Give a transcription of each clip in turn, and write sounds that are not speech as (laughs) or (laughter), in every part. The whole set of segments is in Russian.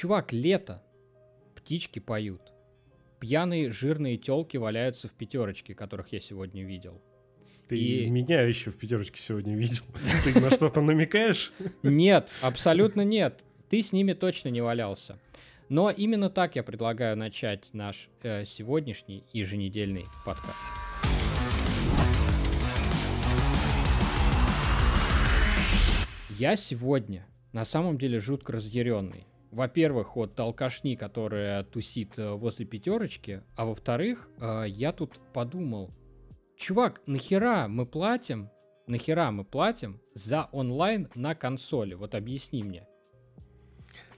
Чувак, лето. Птички поют. Пьяные жирные телки валяются в пятерочке, которых я сегодня видел. Ты и... меня еще в пятерочке сегодня видел. (laughs) Ты на что-то намекаешь? (laughs) Нет, абсолютно нет. Ты с ними точно не валялся. Но именно так я предлагаю начать наш э, сегодняшний еженедельный подкаст. Я сегодня на самом деле жутко разъяренный. Во-первых, от алкашни, которая тусит э, возле пятерочки, а во-вторых, э, я тут подумал, чувак, нахера мы платим, нахера мы платим за онлайн на консоли? Вот объясни мне.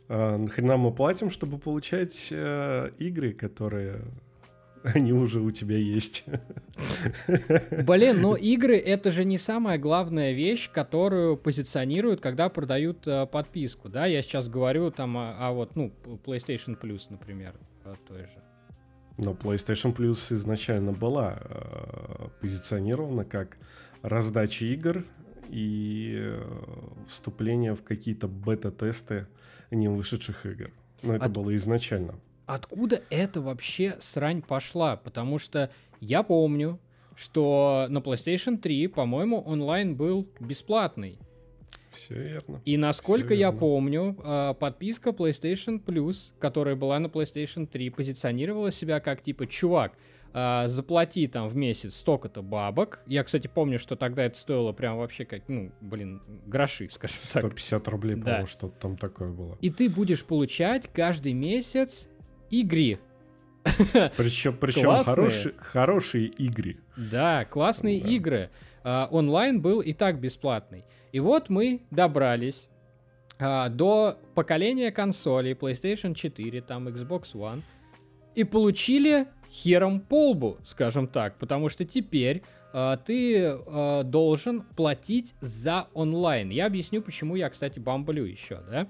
А, нахрена мы платим, чтобы получать э, игры, которые они уже у тебя есть. Блин, но игры это же не самая главная вещь, которую позиционируют, когда продают э, подписку, да? Я сейчас говорю там о, о вот, ну, PlayStation Plus, например, той же. Но PlayStation Plus изначально была э, позиционирована как раздача игр и э, вступление в какие-то бета-тесты не вышедших игр. Но это От... было изначально. Откуда это вообще срань пошла? Потому что я помню, что на PlayStation 3, по-моему, онлайн был бесплатный. Все верно. И насколько Все я верно. помню, а, подписка PlayStation Plus, которая была на PlayStation 3, позиционировала себя как типа, чувак, а, заплати там в месяц столько-то бабок. Я, кстати, помню, что тогда это стоило прям вообще как, ну, блин, гроши, скажем 150 так. 150 рублей, да. по-моему, что-то там такое было. И ты будешь получать каждый месяц игры. (laughs) Причем, причем хорошие, хорошие игры. Да, классные да. игры. А, онлайн был и так бесплатный. И вот мы добрались а, до поколения консолей PlayStation 4, там Xbox One, и получили хером полбу, скажем так, потому что теперь а, ты а, должен платить за онлайн. Я объясню, почему я, кстати, бамблю еще, да.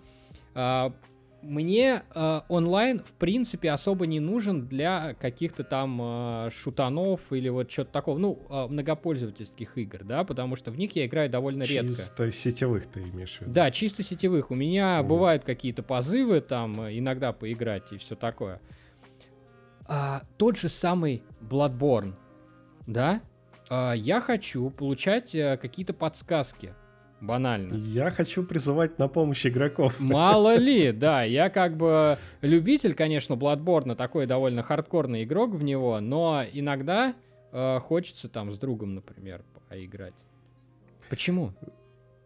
А, мне э, онлайн, в принципе, особо не нужен для каких-то там э, шутанов или вот что-то такого, ну, э, многопользовательских игр, да, потому что в них я играю довольно чисто редко. Чисто сетевых ты имеешь в виду? Да, чисто сетевых. У меня mm. бывают какие-то позывы там иногда поиграть и все такое. А, тот же самый Bloodborne, да, а, я хочу получать а, какие-то подсказки банально. Я хочу призывать на помощь игроков. Мало (laughs) ли, да, я как бы любитель, конечно, Bloodborne, такой довольно хардкорный игрок в него, но иногда э, хочется там с другом, например, поиграть. Почему?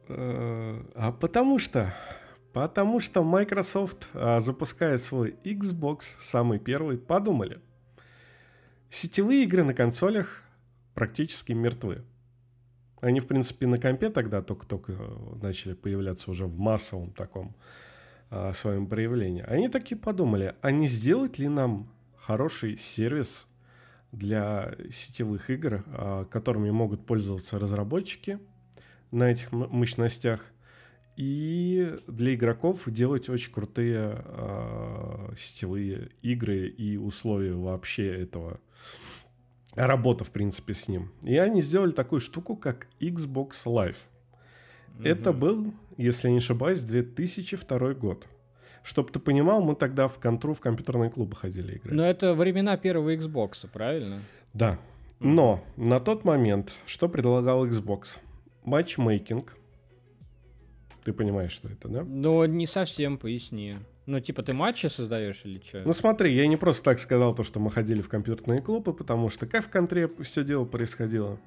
Э, а потому что Потому что Microsoft, а, запуская свой Xbox, самый первый, подумали. Сетевые игры на консолях практически мертвы. Они, в принципе, на компе тогда только-только э, начали появляться уже в массовом таком а, своем проявлении. Они такие подумали, а не сделать ли нам хороший сервис для сетевых игр, а, которыми могут пользоваться разработчики на этих мощностях, и для игроков делать очень крутые э, сетевые игры и условия вообще этого работа, в принципе, с ним. И они сделали такую штуку, как Xbox Live. Mm-hmm. Это был, если не ошибаюсь, 2002 год. Чтоб ты понимал, мы тогда в контру в компьютерные клубы ходили играть. Но это времена первого Xbox, правильно? Да. Но на тот момент, что предлагал Xbox? Матчмейкинг. Ты понимаешь, что это, да? Ну, не совсем, поясни. Ну, типа, ты матчи создаешь или что? Ну, смотри, я не просто так сказал то, что мы ходили в компьютерные клубы, потому что как в контре все дело происходило?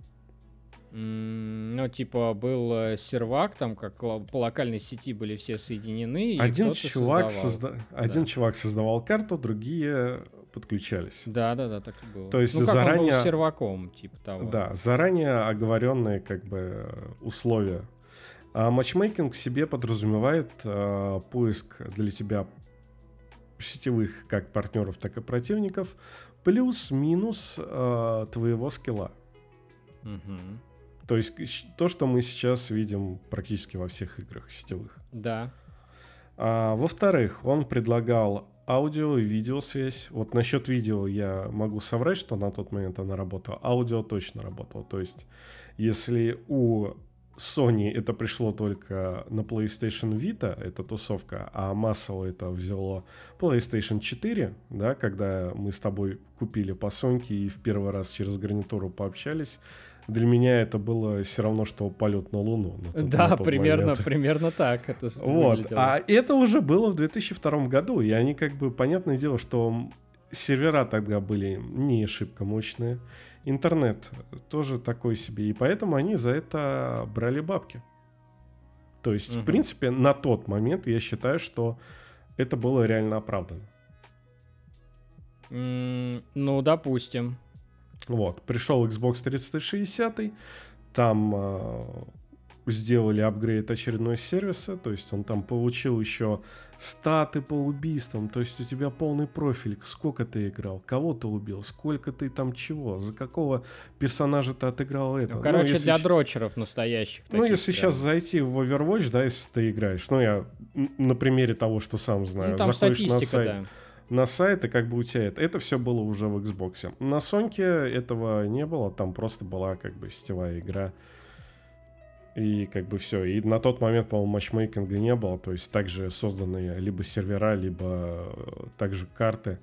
Mm, ну, типа, был э, сервак, там, как по локальной сети были все соединены. Один, чувак, созда... да. Один чувак создавал карту, другие подключались. Да, да, да, так и было. То есть ну, как заранее... Он был серваком, типа того. Да, заранее оговоренные, как бы, условия а матчмейкинг себе подразумевает э, поиск для тебя сетевых как партнеров, так и противников, плюс-минус э, твоего скилла. Угу. То есть то, что мы сейчас видим практически во всех играх сетевых. Да. А, во-вторых, он предлагал аудио и видеосвязь. Вот насчет видео я могу соврать, что на тот момент она работала. Аудио точно работала. То есть, если у Sony это пришло только на PlayStation Vita, эта тусовка, а массово это взяло PlayStation 4, да, когда мы с тобой купили по Соньке и в первый раз через гарнитуру пообщались, для меня это было все равно, что полет на Луну. На тот, да, на тот примерно, момент. примерно так это Вот, выглядело. а это уже было в 2002 году, и они как бы, понятное дело, что сервера тогда были не шибко мощные, интернет тоже такой себе, и поэтому они за это брали бабки. То есть, угу. в принципе, на тот момент я считаю, что это было реально оправдано. Mm, ну, допустим. Вот, пришел Xbox 360, там э, сделали апгрейд очередной сервиса, то есть он там получил еще статы по убийствам, то есть у тебя полный профиль, сколько ты играл, кого ты убил, сколько ты там чего, за какого персонажа ты отыграл это. Ну, короче, ну, для щ... дрочеров настоящих. Ну, если прям. сейчас зайти в Overwatch, да, если ты играешь, ну, я на примере того, что сам знаю, ну, там заходишь на сайт, да на сайт, и как бы у тебя это. Это все было уже в Xbox. На Соньке этого не было, там просто была как бы сетевая игра. И как бы все. И на тот момент, по-моему, матчмейкинга не было. То есть также созданы либо сервера, либо э, также карты.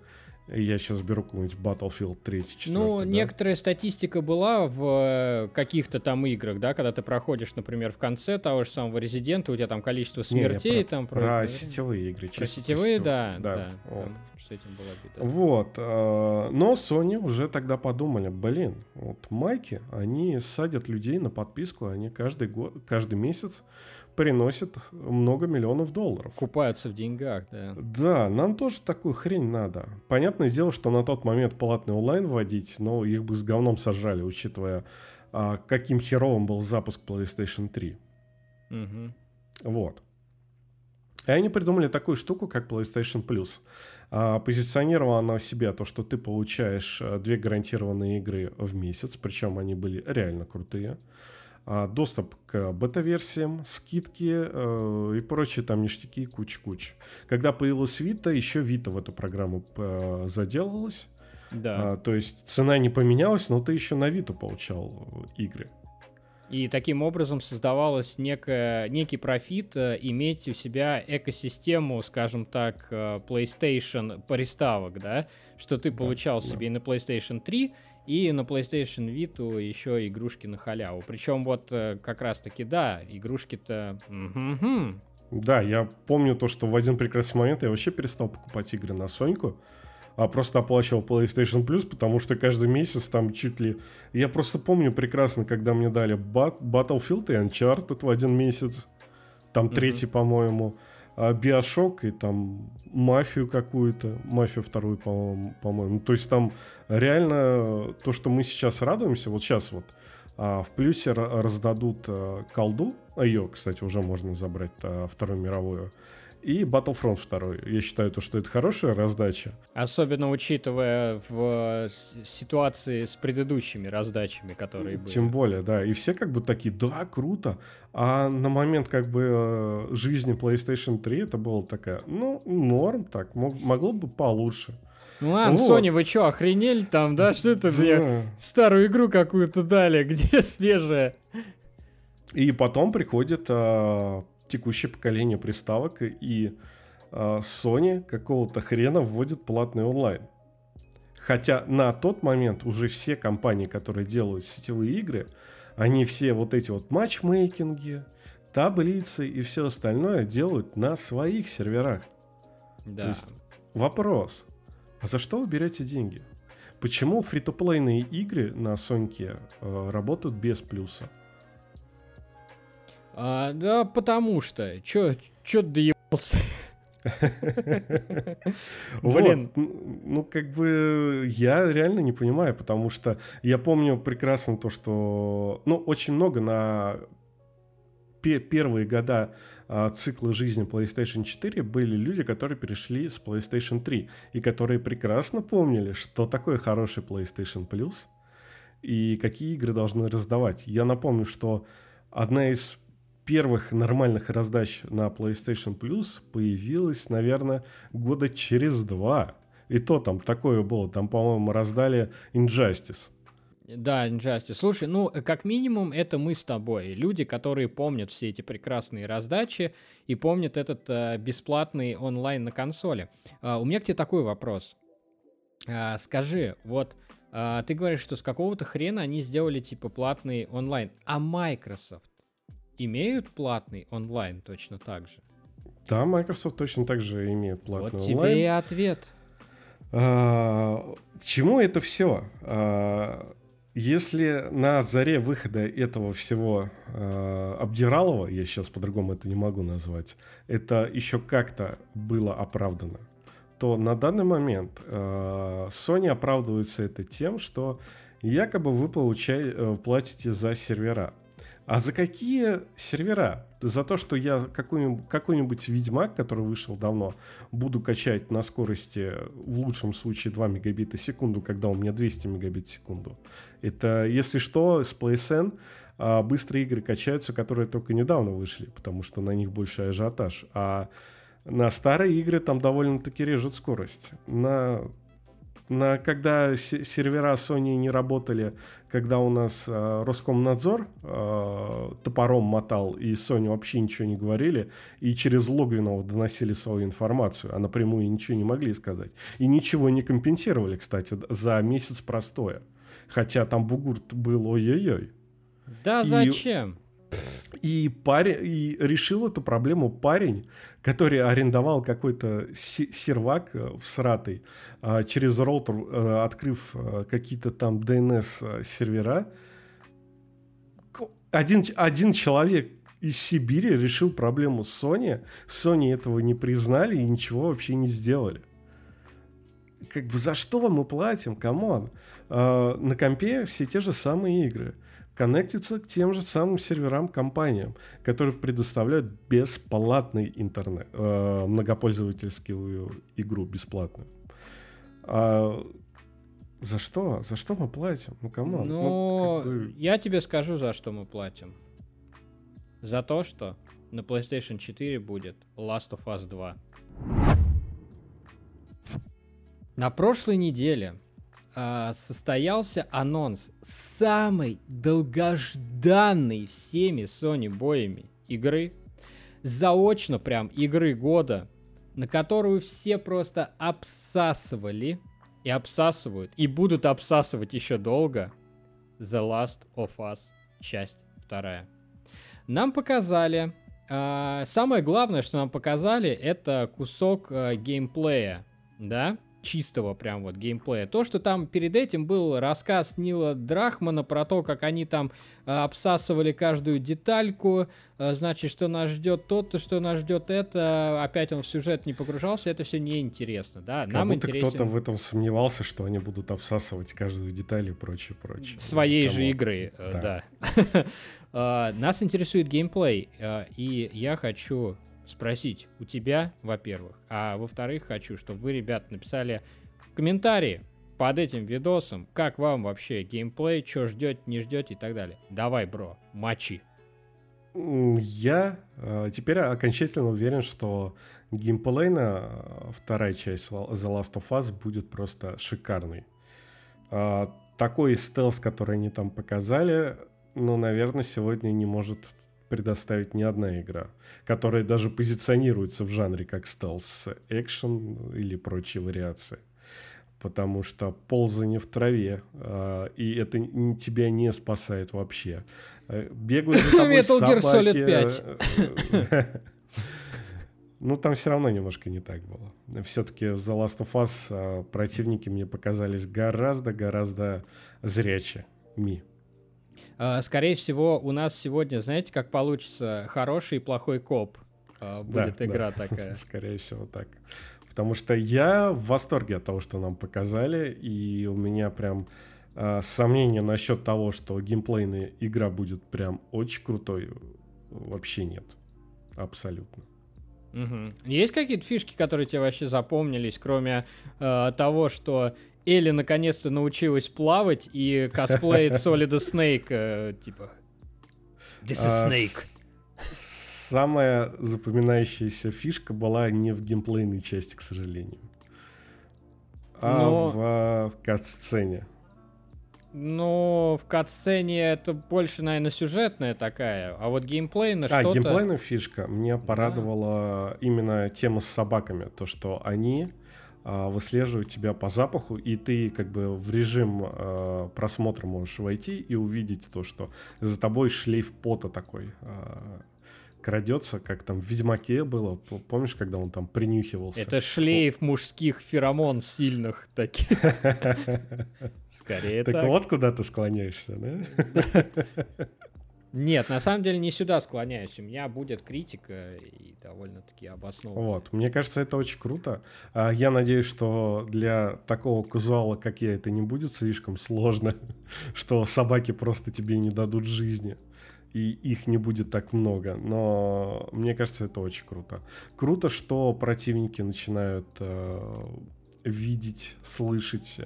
Я сейчас беру какой-нибудь Battlefield 3, 4. Ну, да? некоторая статистика была в э, каких-то там играх, да, когда ты проходишь, например, в конце того же самого Резидента, у тебя там количество смертей. Не, про, там про, про сетевые игры. Про сетевые, да, да. да. Вот с этим была беда. Вот. Э, но Sony уже тогда подумали, блин, вот майки, они садят людей на подписку, они каждый год, каждый месяц приносят много миллионов долларов. Купаются в деньгах, да. Да, нам тоже такую хрень надо. Понятное дело, что на тот момент платный онлайн вводить, но их бы с говном сожрали, учитывая, а, каким херовым был запуск PlayStation 3. Угу. Вот. И они придумали такую штуку, как PlayStation Plus. А, позиционировала она себя то, что ты получаешь э, две гарантированные игры в месяц, причем они были реально крутые. А, доступ к бета-версиям, скидки э, и прочие там ништяки, куч-куч. Когда появилась Vita, еще Vita в эту программу э, заделалась. Да. А, то есть цена не поменялась, но ты еще на Vita получал игры. И таким образом создавалось некое, некий профит э, иметь у себя экосистему, скажем так, э, PlayStation приставок, да, что ты получал да, себе да. и на PlayStation 3, и на PlayStation Vita еще игрушки на халяву. Причем вот э, как раз-таки, да, игрушки-то... Да, я помню то, что в один прекрасный момент я вообще перестал покупать игры на Соньку, а просто оплачивал PlayStation Plus, потому что каждый месяц там чуть ли... Я просто помню прекрасно, когда мне дали Bat- Battlefield и Uncharted в один месяц, там mm-hmm. третий, по-моему, а Биошок и там Мафию какую-то, Мафию вторую, по-моему, по-моему. То есть там реально то, что мы сейчас радуемся, вот сейчас вот а, в плюсе раздадут а, колду, ее, кстати, уже можно забрать, а, Вторую мировую, и Battlefront 2. Я считаю, то, что это хорошая раздача. Особенно учитывая в ситуации с предыдущими раздачами, которые были. Тем более, да. И все как бы такие, да, круто. А на момент как бы э, жизни PlayStation 3 это было такая, ну, норм так, мог, могло бы получше. Ну ладно, вот. Sony, вы что, охренели там, да? Что это мне старую игру какую-то дали, где (laughs) свежая? И потом приходит а, текущее поколение приставок, и э, Sony какого-то хрена вводит платный онлайн. Хотя на тот момент уже все компании, которые делают сетевые игры, они все вот эти вот матчмейкинги, таблицы и все остальное делают на своих серверах. Да. То есть вопрос, а за что вы берете деньги? Почему фри-то-плейные игры на Соньке э, работают без плюса? А, да, потому что. Чё, чё ты доебался? (laughs) Блин. Ну, как бы я реально не понимаю, потому что я помню прекрасно то, что... Ну, очень много на первые года а, цикла жизни PlayStation 4 были люди, которые перешли с PlayStation 3 и которые прекрасно помнили, что такое хороший PlayStation Plus и какие игры должны раздавать. Я напомню, что одна из первых нормальных раздач на PlayStation Plus появилась, наверное, года через два. И то там такое было. Там, по-моему, раздали Injustice. Да, Injustice. Слушай, ну, как минимум, это мы с тобой. Люди, которые помнят все эти прекрасные раздачи и помнят этот э, бесплатный онлайн на консоли. Э, у меня к тебе такой вопрос. Э, скажи, вот э, ты говоришь, что с какого-то хрена они сделали типа платный онлайн, а Microsoft имеют платный онлайн точно так же? Да, Microsoft точно так же имеет платный вот онлайн. Вот тебе и ответ. А, к чему это все? А, если на заре выхода этого всего э, Обдиралова, я сейчас по-другому это не могу назвать, это еще как-то было оправдано, то на данный момент э, Sony оправдывается это тем, что якобы вы получаете, э, платите за сервера. А за какие сервера? За то, что я какой-нибудь, какой-нибудь Ведьмак, который вышел давно, буду качать на скорости в лучшем случае 2 мегабита в секунду, когда у меня 200 мегабит в секунду. Это, если что, с PSN а, быстрые игры качаются, которые только недавно вышли, потому что на них больше ажиотаж. А на старые игры там довольно-таки режет скорость. На на, когда сервера Sony не работали, когда у нас э, Роскомнадзор э, топором мотал, и Sony вообще ничего не говорили, и через Логвинова доносили свою информацию, а напрямую ничего не могли сказать. И ничего не компенсировали, кстати, за месяц простоя. Хотя там бугурт был ой-ой-ой. Да и... зачем? И, парень, и решил эту проблему парень, который арендовал какой-то сервак э, в сратый, а, через роутер, э, открыв э, какие-то там DNS-сервера. Один, один человек из Сибири решил проблему Sony. Sony этого не признали и ничего вообще не сделали. Как бы за что мы платим? Come on. А, на компе все те же самые игры коннектится к тем же самым серверам компаниям, которые предоставляют бесплатный интернет, э, многопользовательскую игру бесплатную. А за что? За что мы платим? Ну, кому? Ну, ну я тебе скажу, за что мы платим. За то, что на PlayStation 4 будет Last of Us 2. На прошлой неделе а, состоялся анонс самой долгожданной всеми Sony боями игры, заочно прям игры года, на которую все просто обсасывали и обсасывают, и будут обсасывать еще долго, The Last of Us, часть вторая. Нам показали, э, самое главное, что нам показали, это кусок э, геймплея, да, чистого прям вот геймплея. То, что там перед этим был рассказ Нила Драхмана про то, как они там э, обсасывали каждую детальку, э, значит, что нас ждет то-то, что нас ждет это, опять он в сюжет не погружался, это все неинтересно, да. Как Нам будто интересен... кто-то в этом сомневался, что они будут обсасывать каждую деталь и прочее, прочее. Своей Тому... же игры, э, да. да. (laughs) Нас интересует геймплей, и я хочу спросить у тебя, во-первых, а во-вторых, хочу, чтобы вы, ребят, написали комментарии под этим видосом, как вам вообще геймплей, что ждете, не ждете и так далее. Давай, бро, мочи. Я э, теперь окончательно уверен, что геймплейна э, вторая часть The Last of Us будет просто шикарный. Э, такой стелс, который они там показали, ну, наверное, сегодня не может предоставить ни одна игра, которая даже позиционируется в жанре как стелс, экшен или прочие вариации. Потому что ползание в траве, э, и это тебя не спасает вообще. Э, бегают за (laughs) тобой Metal Gear Solid 5. (laughs) Ну, там все равно немножко не так было. Все-таки в The Last of Us э, противники мне показались гораздо-гораздо зряче. Ми. А, скорее всего, у нас сегодня, знаете, как получится хороший и плохой коп. А, будет да, игра да. (laughs) такая. Скорее всего, так. Потому что я в восторге от того, что нам показали, и у меня прям э, сомнения насчет того, что геймплейная игра будет прям очень крутой, вообще нет. Абсолютно. Угу. Есть какие-то фишки, которые тебе вообще запомнились, кроме э, того, что Элли наконец-то научилась плавать и косплеит (laughs) Solid Snake, э, типа... This is а, Snake. Самая запоминающаяся фишка была не в геймплейной части, к сожалению, а Но... в кат-сцене. Ну, в катсцене это больше, наверное, сюжетная такая, а вот геймплейная а, что-то... геймплейная фишка. Мне порадовала да. именно тема с собаками. То, что они а, выслеживают тебя по запаху, и ты как бы в режим а, просмотра можешь войти и увидеть то, что за тобой шлейф пота такой а, крадется, как там в Ведьмаке было. Помнишь, когда он там принюхивался? Это шлейф мужских феромон сильных таких. (laughs) Скорее так. Так вот куда ты склоняешься, да? (laughs) Нет, на самом деле не сюда склоняюсь. У меня будет критика и довольно-таки обоснованная. Вот, мне кажется, это очень круто. А я надеюсь, что для такого казуала, как я, это не будет слишком сложно, (laughs) что собаки просто тебе не дадут жизни и их не будет так много. Но мне кажется, это очень круто. Круто, что противники начинают э, видеть, слышать,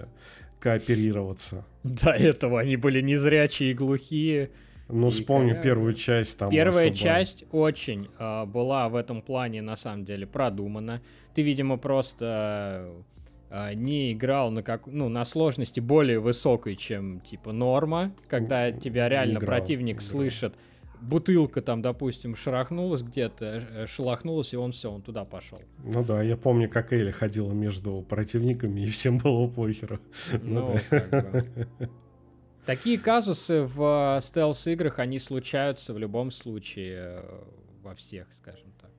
кооперироваться. До этого они были незрячие и глухие. Ну, и вспомню когда... первую часть там. Первая особо... часть очень э, была в этом плане на самом деле продумана. Ты, видимо, просто э, не играл на как, ну, на сложности более высокой, чем типа норма, когда тебя реально играл, противник играл. слышит. Бутылка там, допустим, шарахнулась где-то, э, шелохнулась, и он все, он туда пошел. Ну да, я помню, как Эля ходила между противниками, и всем было похеру. Ну, ну да. Такие казусы в э, стелс-играх, они случаются в любом случае, э, во всех, скажем так.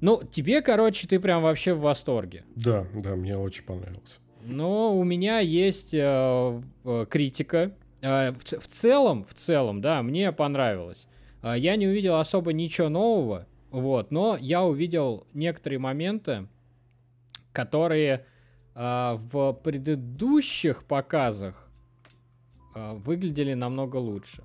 Ну, тебе, короче, ты прям вообще в восторге. Да, да, мне очень понравился. Но у меня есть э, критика. Э, в, в целом, в целом, да, мне понравилось. Э, я не увидел особо ничего нового, вот, но я увидел некоторые моменты, которые э, в предыдущих показах э, выглядели намного лучше.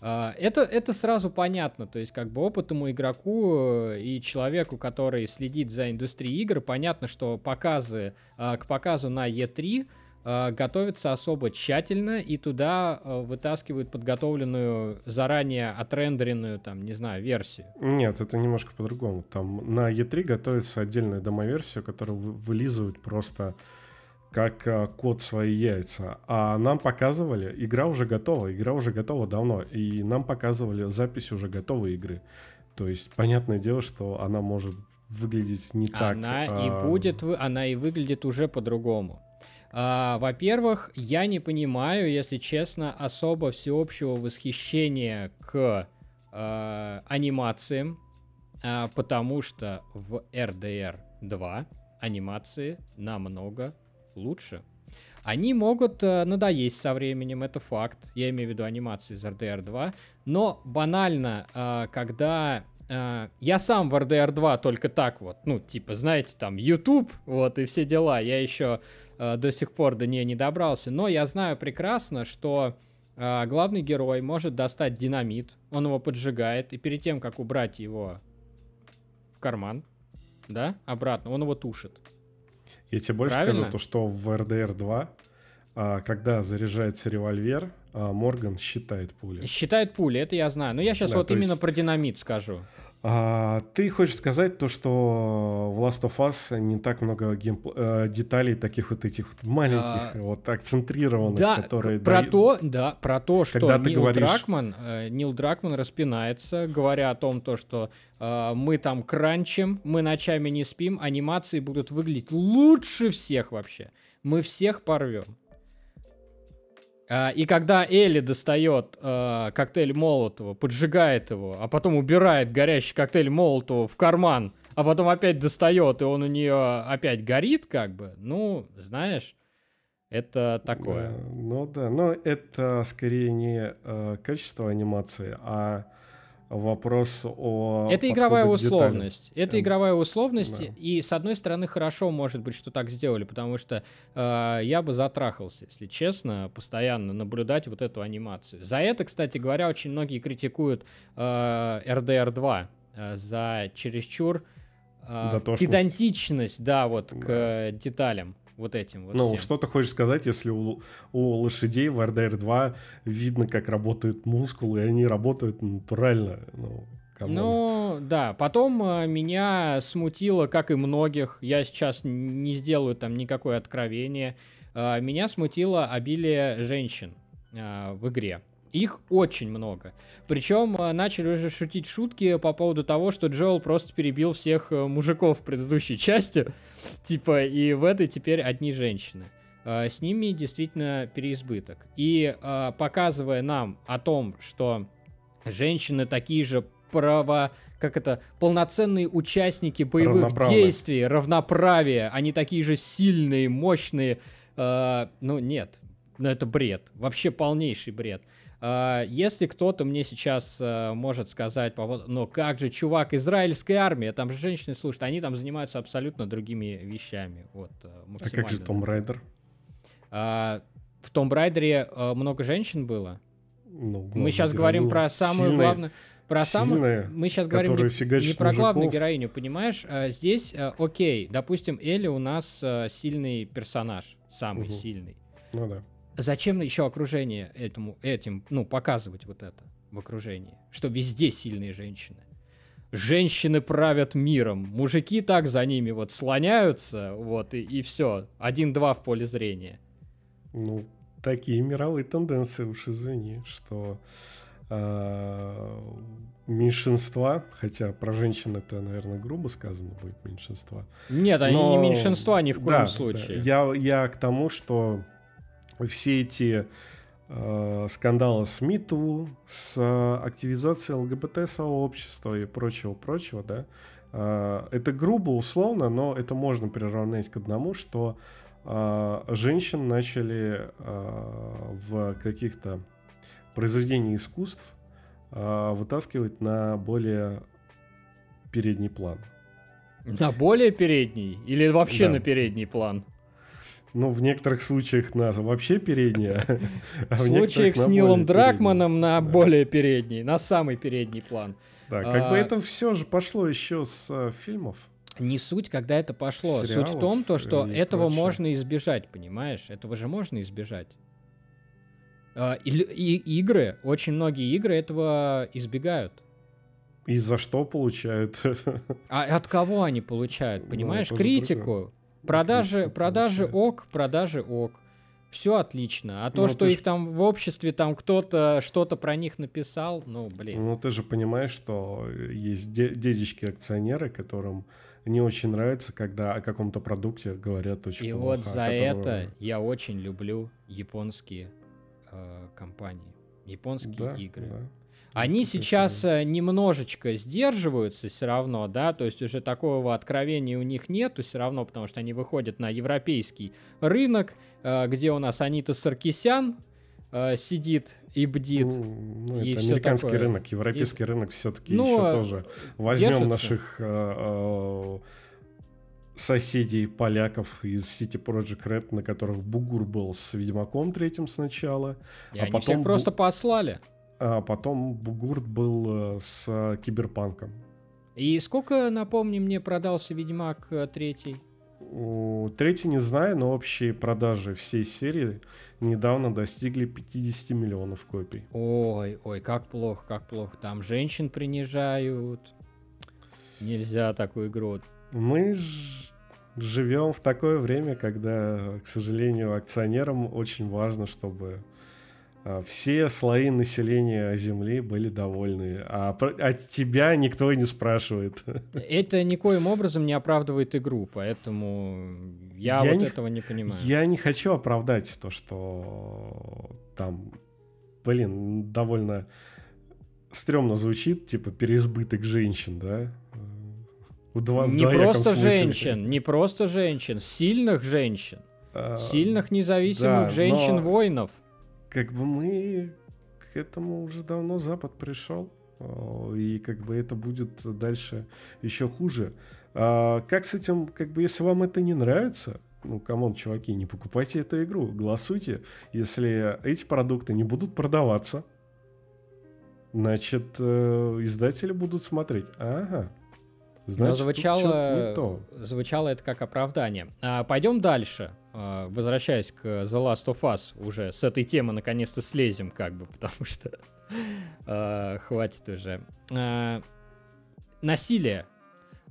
Uh, это, это сразу понятно, то есть как бы опытному игроку э, и человеку, который следит за индустрией игр, понятно, что показы, uh, к показу на E3 uh, готовятся особо тщательно и туда вытаскивают подготовленную заранее отрендеренную, там, не знаю, версию. Нет, это немножко по-другому. Там на E3 готовится отдельная домоверсия, которую вылизывают просто как а, кот свои яйца. А нам показывали, игра уже готова, игра уже готова давно, и нам показывали запись уже готовой игры. То есть, понятное дело, что она может выглядеть не она так. Она и а... будет, она и выглядит уже по-другому. А, во-первых, я не понимаю, если честно, особо всеобщего восхищения к а, анимациям, а, потому что в RDR 2 анимации намного лучше. Они могут э, надоесть со временем, это факт. Я имею в виду анимации из RDR 2. Но банально, э, когда э, я сам в RDR 2 только так вот, ну, типа, знаете, там, YouTube, вот, и все дела. Я еще э, до сих пор до нее не добрался. Но я знаю прекрасно, что э, главный герой может достать динамит, он его поджигает, и перед тем, как убрать его в карман, да, обратно, он его тушит. Я тебе больше Правильно? скажу, то, что в RDR 2, а, когда заряжается револьвер, а, Морган считает пули. Считает пули, это я знаю. Но я сейчас да, вот именно есть... про динамит скажу. А, ты хочешь сказать то, что в Last of Us не так много геймпл... э, деталей таких вот этих вот маленьких, а, вот акцентрированных, да, которые... Про дают... то, да, про то, что Когда Нил говоришь... Дракман, э, Нил Дракман распинается, говоря о том, то, что э, мы там кранчим, мы ночами не спим, анимации будут выглядеть лучше всех вообще. Мы всех порвем. А, и когда Элли достает э, коктейль Молотова, поджигает его, а потом убирает горящий коктейль Молотова в карман, а потом опять достает, и он у нее опять горит, как бы, ну, знаешь, это такое. ну да, но это скорее не э, качество анимации, а вопрос о... Это игровая условность. Это эм, игровая условность, да. и с одной стороны хорошо, может быть, что так сделали, потому что э, я бы затрахался, если честно, постоянно наблюдать вот эту анимацию. За это, кстати говоря, очень многие критикуют э, RDR 2 э, за чересчур э, педантичность, да, вот да. к э, деталям вот этим вот Ну, всем. что ты хочешь сказать, если у, у лошадей в RDR 2 видно, как работают мускулы, и они работают натурально, ну, Ну, да. Потом э, меня смутило, как и многих. Я сейчас не сделаю там никакое откровение. э, меня смутило обилие женщин э, в игре. Их очень много. Причем э, начали уже шутить шутки по поводу того, что Джоэл просто перебил всех э, мужиков в предыдущей (laughs) части. Типа, и в этой теперь одни женщины. Э, с ними действительно переизбыток. И показывая нам о том, что женщины такие же право, как это, полноценные участники боевых действий, равноправие, они такие же сильные, мощные. Э, ну нет, ну это бред, вообще полнейший бред. Uh, если кто-то мне сейчас uh, может сказать, ну как же, чувак, израильская армия, там же женщины слушают, они там занимаются абсолютно другими вещами. Вот, uh, а как же Том Райдер? в Том Райдере много женщин было. Ну, Мы сейчас говорим про самую сильные, главную... Про самую... Мы сейчас говорим не, не про мужиков. главную героиню, понимаешь? А, здесь, а, окей, допустим, Элли у нас а, сильный персонаж, самый угу. сильный. Ну да. Зачем еще окружение этому, этим, ну, показывать вот это в окружении? Что везде сильные женщины. Женщины правят миром, мужики так за ними вот слоняются, вот, и, и все. Один-два в поле зрения. Ну, такие мировые тенденции, уж извини, что э, меньшинства, хотя про женщин это, наверное, грубо сказано будет меньшинства. Нет, они Но... не меньшинства ни в коем да, случае. Да. Я, я к тому, что все эти э, скандалы с МИТУ, с активизацией ЛГБТ-сообщества и прочего-прочего, да, э, это грубо, условно, но это можно приравнять к одному, что э, женщин начали э, в каких-то произведениях искусств э, вытаскивать на более передний план. На более передний? Или вообще да. на передний план? Ну, в некоторых случаях на вообще передняя. А в случаях с Нилом Дракманом на более передний, на самый передний план. Да, как бы это все же пошло еще с э, фильмов. Не суть, когда это пошло. Суть в том, то, что этого можно избежать, понимаешь? Этого же можно избежать. А, и, и игры, очень многие игры этого избегают. И за что получают? (laughs) А от кого они получают, ну, понимаешь? Ну, Критику. Продажи, продажи ок, продажи ок. Все отлично. А то, ну, что их ж... там в обществе там кто-то что-то про них написал, ну, блин. Ну, ты же понимаешь, что есть де- дедечки-акционеры, которым не очень нравится, когда о каком-то продукте говорят очень И плохо. вот за которого... это я очень люблю японские э, компании, японские да, игры. Да. Они сейчас э, немножечко сдерживаются все равно, да, то есть уже такого откровения у них нету все равно, потому что они выходят на европейский рынок, э, где у нас Анита Саркисян э, сидит и бдит. Ну, ну и это американский такое. рынок, европейский и... рынок все-таки ну, еще тоже. Возьмем держится. наших э, соседей поляков из City Project Red, на которых Бугур был с Ведьмаком третьим сначала. И а они потом всех просто послали а потом Бугурт был э, с Киберпанком. И сколько, напомни мне, продался Ведьмак э, третий? Третий не знаю, но общие продажи всей серии недавно достигли 50 миллионов копий. Ой, ой, как плохо, как плохо. Там женщин принижают. Нельзя такую игру. Мы ж живем в такое время, когда, к сожалению, акционерам очень важно, чтобы все слои населения Земли были довольны, а от тебя никто и не спрашивает. (laughs) Это никоим образом не оправдывает игру, поэтому я, я вот не, этого не понимаю. Я не хочу оправдать то, что там, блин, довольно стрёмно звучит, типа переизбыток женщин, да? В два, не в просто смысле. женщин, не просто женщин, сильных женщин. А, сильных независимых да, женщин-воинов как бы мы к этому уже давно Запад пришел, а, и как бы это будет дальше еще хуже. А как с этим, как бы, если вам это не нравится, ну, come on, чуваки, не покупайте эту игру, голосуйте. Если эти продукты не будут продаваться, значит, э, издатели будут смотреть. Ага, Значит, Но звучало, то. звучало это как оправдание. А, пойдем дальше. А, возвращаясь к The Last of Us, уже с этой темы наконец-то слезем, как бы, (laughs) потому что а, хватит уже. А, насилие.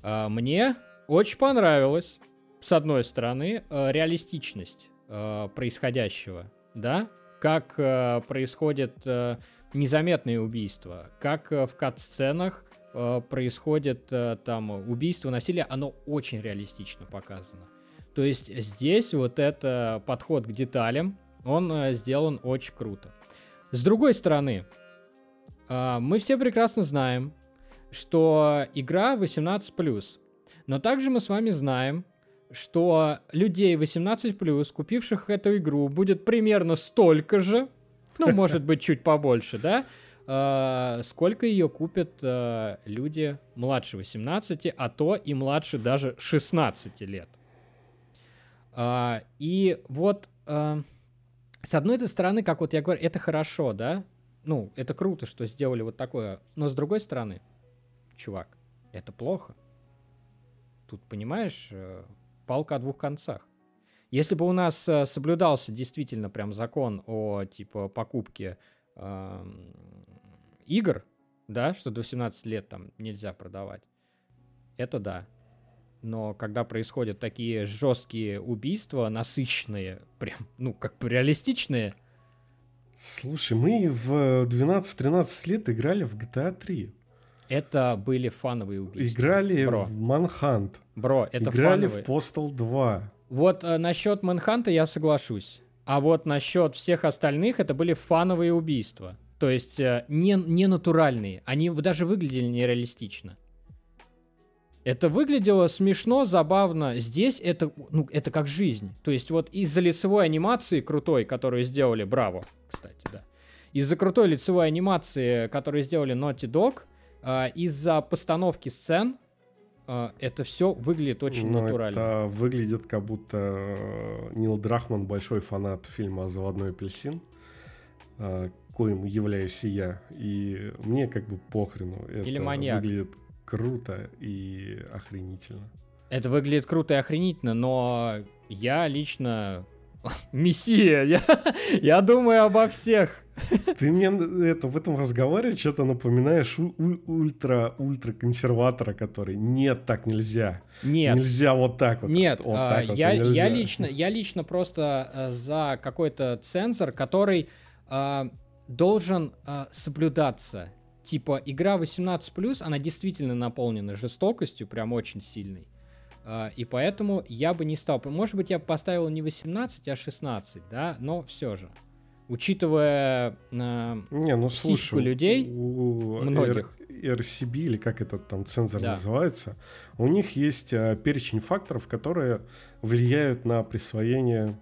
А, мне очень понравилось, с одной стороны, а, реалистичность э, происходящего, да? Как э, происходит э, незаметные убийства, как э, в кат-сценах происходит э, там убийство, насилие, оно очень реалистично показано. То есть здесь вот это подход к деталям, он э, сделан очень круто. С другой стороны, э, мы все прекрасно знаем, что игра 18+. Но также мы с вами знаем, что людей 18+, купивших эту игру, будет примерно столько же, ну, может быть, чуть побольше, да, э, сколько ее купят э, люди младше 18, а то и младше даже 16 лет. Э, и вот, э, с одной стороны, как вот я говорю, это хорошо, да, ну, это круто, что сделали вот такое, но с другой стороны, чувак, это плохо. Тут, понимаешь, э, палка о двух концах. Если бы у нас э, соблюдался действительно прям закон о типа покупке э, игр, да, что до 18 лет там нельзя продавать, это да. Но когда происходят такие жесткие убийства, насыщенные, (laughs) прям, ну, как бы реалистичные. Слушай, мы в 12-13 лет играли в GTA 3. Это были фановые убийства. Играли Бро. в Manhunt. Бро, это Играли фановые. в Postal 2. Вот э, насчет Мэнханта я соглашусь. А вот насчет всех остальных это были фановые убийства. То есть э, не, не натуральные. Они даже выглядели нереалистично. Это выглядело смешно, забавно. Здесь это, ну, это как жизнь. То есть вот из-за лицевой анимации крутой, которую сделали, браво, кстати, да. Из-за крутой лицевой анимации, которую сделали Naughty Dog, э, из-за постановки сцен, это все выглядит очень Ну, натурально. Это выглядит как будто э, Нил Драхман большой фанат фильма «Заводной апельсин», э, коим являюсь и я. И мне как бы похрену. Это Или маньяк. выглядит круто и охренительно. Это выглядит круто и охренительно, но я лично (laughs) мессия, я, (laughs) я думаю обо всех. Ты мне это, в этом разговоре что-то напоминаешь у- у- ультра-ультра консерватора, который нет, так нельзя. Нет, Нельзя вот так вот. нет, вот а, так вот я, нельзя. я лично, я лично просто э, за какой-то цензор, который а, должен а, соблюдаться. Типа игра 18+, она действительно наполнена жестокостью, прям очень сильной. А, и поэтому я бы не стал. Может быть, я бы поставил не 18, а 16, да, но все же. Учитывая а, Не, ну слушай, людей, у многих. RCB или как этот там цензор Да. называется, у них есть а, перечень факторов, которые влияют на присвоение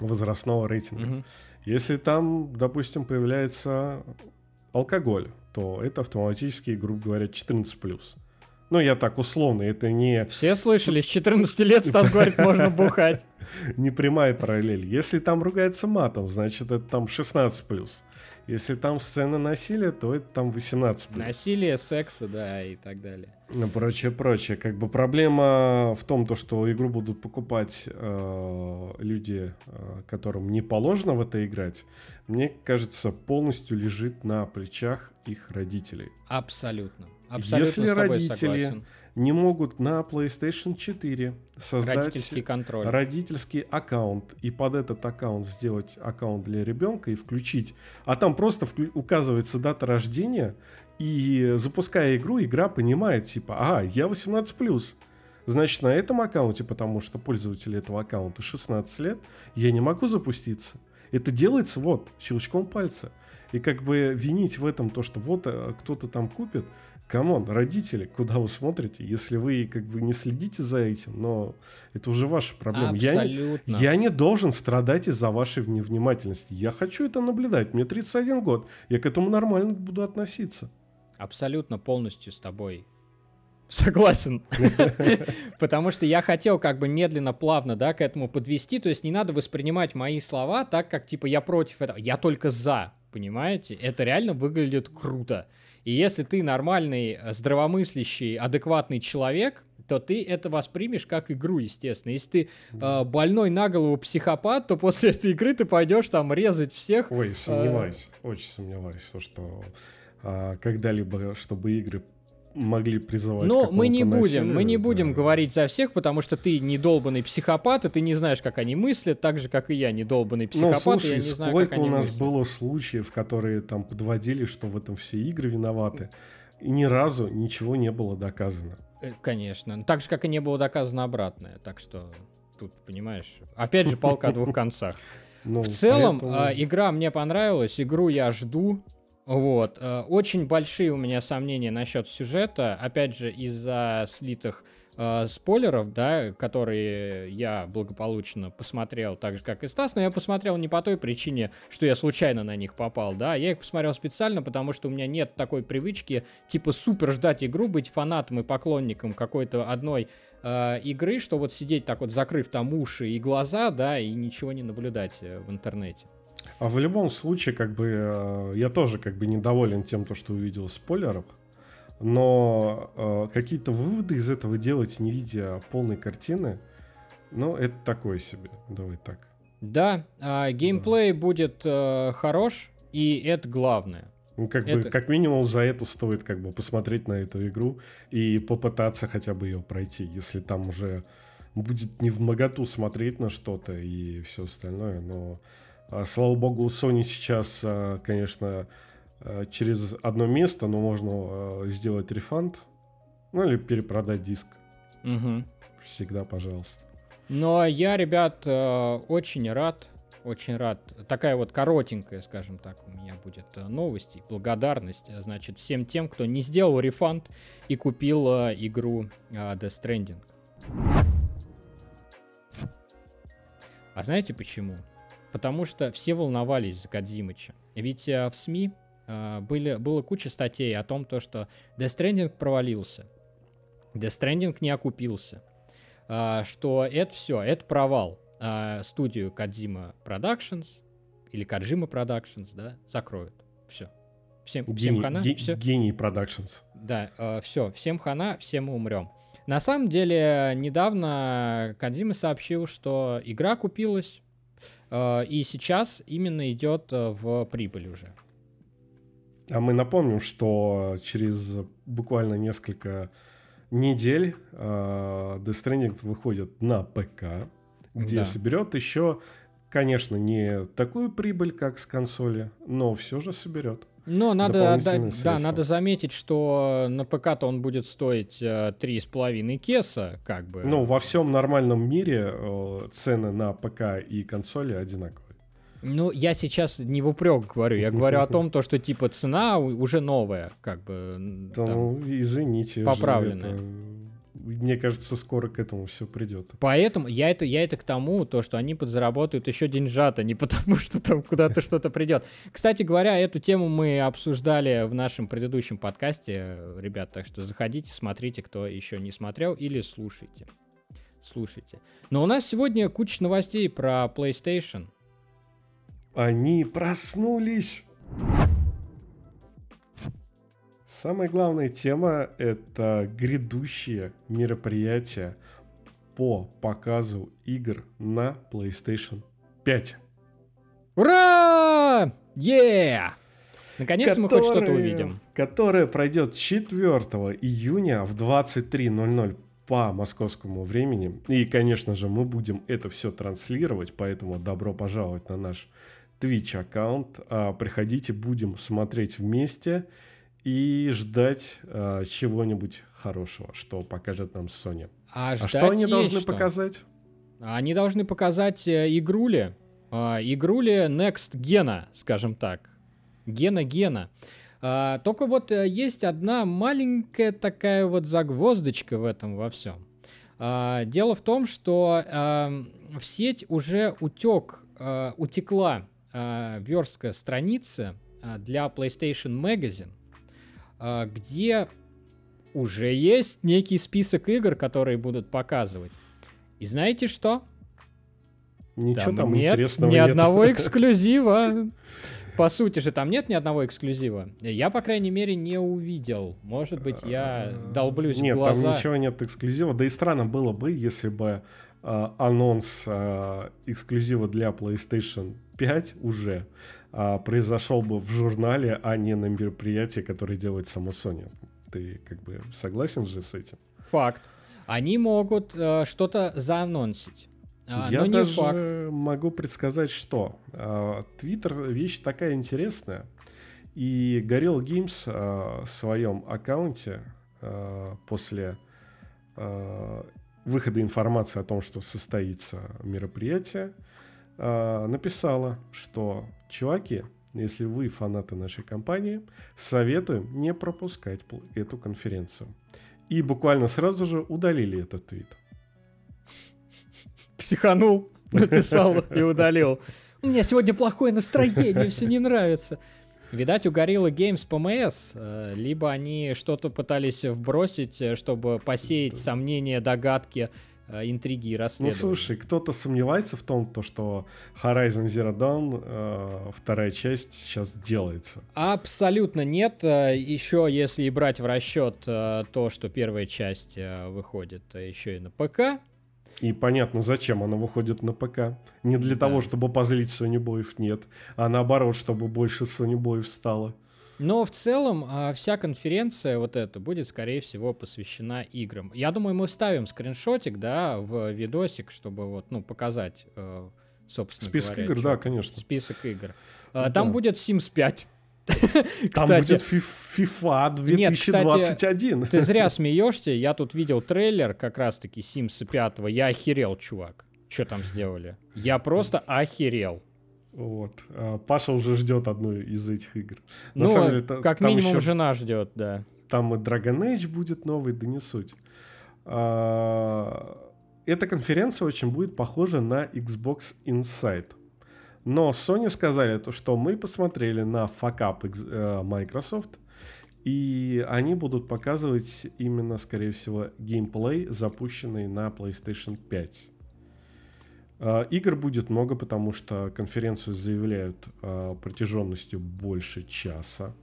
возрастного рейтинга. мгм. Если там, допустим, появляется алкоголь, то это автоматически, грубо говоря, 14+. Ну, я так условно, это не, Все слышали, с 14 лет Стас говорит, можно бухать. (laughs) не прямая параллель. Если там ругается матом, значит, это там 16+. Если там сцена насилия, то это там 18+. Насилие, секса, да, и так далее. Ну, прочее, прочее. Как бы проблема в том, то, что игру будут покупать э, люди, э, которым не положено в это играть, мне кажется, полностью лежит на плечах их родителей. Абсолютно. Абсолютно Если родители согласен. Не могут на PlayStation 4 создать Родительский контроль. родительский аккаунт и под этот аккаунт сделать аккаунт для ребенка и включить. А там просто вклю- указывается дата рождения, и запуская игру, игра понимает, типа, а, я 18+. Значит, на этом аккаунте, потому что пользователю этого аккаунта 16 лет, я не могу запуститься. Это делается вот, щелчком пальца. И как бы винить в этом то, что вот э, кто-то там купит, come on, родители, куда вы смотрите, если вы как бы не следите за этим, но это уже ваша проблема. Я не, Абсолютно. я не должен страдать из-за вашей невнимательности. Я хочу это наблюдать. Мне 31 год. Я к этому нормально буду относиться. Абсолютно полностью с тобой согласен. (laughs) Потому что я хотел как бы медленно, плавно, да, к этому подвести. То есть не надо воспринимать мои слова так, как типа я против этого. Я только за, понимаете? Это реально выглядит круто. И если ты нормальный, э, здравомыслящий, адекватный человек, то ты это воспримешь как игру, естественно. Если ты э, больной на голову психопат, то после этой игры ты пойдешь там резать всех. Ой, сомневаюсь. Очень сомневаюсь, то, что а, когда-либо, чтобы игры могли призывать. Ну, мы не будем, мы не будем да. говорить за всех, потому что ты недолбанный психопат, и ты не знаешь, как они мыслят, так же, как и я, недолбанный ну, психопат, ну, слушай, я не знаю, сколько у нас мыслят. было случаев, которые там подводили, что в этом все игры виноваты, и ни разу ничего не было доказано. Э, конечно. Так же, как и не было доказано обратное. Так что тут, понимаешь, опять же, палка о двух концах. (laughs) Ну, в целом, поэтому... э, игра мне понравилась, игру я жду. Вот. Э, очень большие у меня сомнения насчет сюжета. Опять же, из-за слитых э, спойлеров, да, которые я благополучно посмотрел, так же, как и Стас, но я посмотрел не по той причине, что я случайно на них попал, да, я их посмотрел специально, потому что у меня нет такой привычки, типа, супер ждать игру, быть фанатом и поклонником какой-то одной э, игры, что вот сидеть так вот, закрыв там уши и глаза, да, и ничего не наблюдать э, в интернете. А в любом случае, как бы, э, я тоже как бы недоволен тем, то, что увидел спойлеров, но э, какие-то выводы из этого делать, не видя полной картины, ну, это такое себе, давай так. Да, э, геймплей да. будет э, хорош, и это главное. Ну, как это... бы, как минимум, за это стоит как бы посмотреть на эту игру и попытаться хотя бы ее пройти, если там уже будет не в моготу смотреть на что-то и все остальное, но слава богу, у Sony сейчас, а, конечно, а, через одно место, но можно сделать рефанд, ну или перепродать диск. Угу. Всегда, пожалуйста. Но я, ребят, очень рад, очень рад. Такая вот коротенькая, скажем так, у меня будет новость и благодарность, значит, всем тем, кто не сделал рефанд и купил игру Death Stranding. А знаете почему? Потому что все волновались за Кадзимыча. Ведь э, в СМИ э, были, было куча статей о том, то, что Death Stranding провалился, Death Stranding не окупился, э, что это все, это провал. Студию Кадзима Productions или Каджима Productions, да, закроют. Все. Всем, гений, всем хана. Ге, все. Гений Productions. Да, э, все, всем хана, все мы умрем. На самом деле, недавно Кадзима сообщил, что игра купилась, и сейчас именно идет э, в прибыль уже. А мы напомним, что через буквально несколько недель uh, Death Stranding выходит на ПК, где да. соберет еще, конечно, не такую прибыль, как с консоли, но все же соберет. Но надо, да, да, надо заметить, что на ПК-то он будет стоить э, три с половиной кеса, как бы. Ну, во всем нормальном мире э, цены на ПК и консоли одинаковые. Ну, я сейчас не в упрек говорю, я говорю о том, то, что типа цена уже новая, как бы. Да, ну, извините. Поправленная. Это мне кажется, скоро к этому все придет. Поэтому я это, я это к тому, то, что они подзаработают еще деньжата, не (laughs) потому что там куда-то (laughs) что-то придет. Кстати говоря, эту тему мы обсуждали в нашем предыдущем подкасте, ребят, так что заходите, смотрите, кто еще не смотрел, или слушайте. Слушайте. Но у нас сегодня куча новостей про PlayStation. Они проснулись! Самая главная тема — это грядущие мероприятия по показу игр на PlayStation 5. Ура! Yeah! Наконец-то мы хоть что-то увидим. Которая пройдет 4 июня в 23.00 по московскому времени. И, конечно же, мы будем это все транслировать, поэтому добро пожаловать на наш Twitch аккаунт. А, приходите, будем смотреть вместе и ждать э, чего-нибудь хорошего, что покажет нам Sony. А, а что они должны что? показать? Они должны показать игрули, э, игрули Next Gena, скажем так. Гена-гена. Э, только вот э, есть одна маленькая такая вот загвоздочка в этом во всем. Э, дело в том, что э, в сеть уже утек, э, утекла э, верстка страницы для PlayStation Magazine, а, где уже есть некий список игр, которые будут показывать. И знаете что? Ничего там, там нет интересного ни нет. одного (laughs) эксклюзива. По сути же, там нет ни одного эксклюзива. Я, по крайней мере, не увидел. Может быть, я долблюсь нет, в глаза. Нет, там ничего нет эксклюзива. Да и странно было бы, если бы э, анонс э, эксклюзива для PlayStation 5 уже а, произошел бы в журнале, а не на мероприятии, которое делает само Sony. Ты как бы согласен же с этим? Факт. Они могут э, что-то заанонсить. А, Я даже факт. могу предсказать, что Твиттер а, вещь такая интересная, и Gorilla Games а, в своем аккаунте а, после а, выхода информации о том, что состоится мероприятие, написала, что чуваки, если вы фанаты нашей компании, советуем не пропускать эту конференцию. И буквально сразу же удалили этот твит. Психанул, (laughs) написал и удалил. У меня сегодня плохое настроение, все не нравится. Видать, у Gorilla Games ПМС, э, либо они что-то пытались вбросить, э, чтобы посеять сомнения, догадки, интриги и расследования. Ну, слушай, кто-то сомневается в том, то, что Horizon Zero Dawn, вторая часть, сейчас делается. Абсолютно нет. Еще если и брать в расчет то, что первая часть выходит еще и на ПК, и понятно, зачем она выходит на ПК. Не для да. того, чтобы позлить Sony Боев, нет. А наоборот, чтобы больше Sony Боев стало. Но в целом а, вся конференция вот эта будет, скорее всего, посвящена играм. Я думаю, мы ставим скриншотик, да, в видосик, чтобы вот, ну, показать, э, собственно Список говоря, игр, да, конечно. Список игр. А, да. Там будет Sims 5. (laughs) Там будет FIFA 2021. Нет, кстати, ты зря (laughs) смеешься. Я тут видел трейлер как раз-таки Sims 5. Я охерел, чувак. Что там сделали? Я просто охерел. Вот. А Паша уже ждет одну из этих игр. На ну, самом деле, как там минимум еще... жена ждет, да. Там и Dragon Age будет новый, да не суть. А... Эта конференция очень будет похожа на Xbox Inside. Но Sony сказали, то, что мы посмотрели на факап э, Microsoft, и они будут показывать именно, скорее всего, геймплей, запущенный на PlayStation 5. Э, игр будет много, потому что конференцию заявляют э, протяженностью больше часа,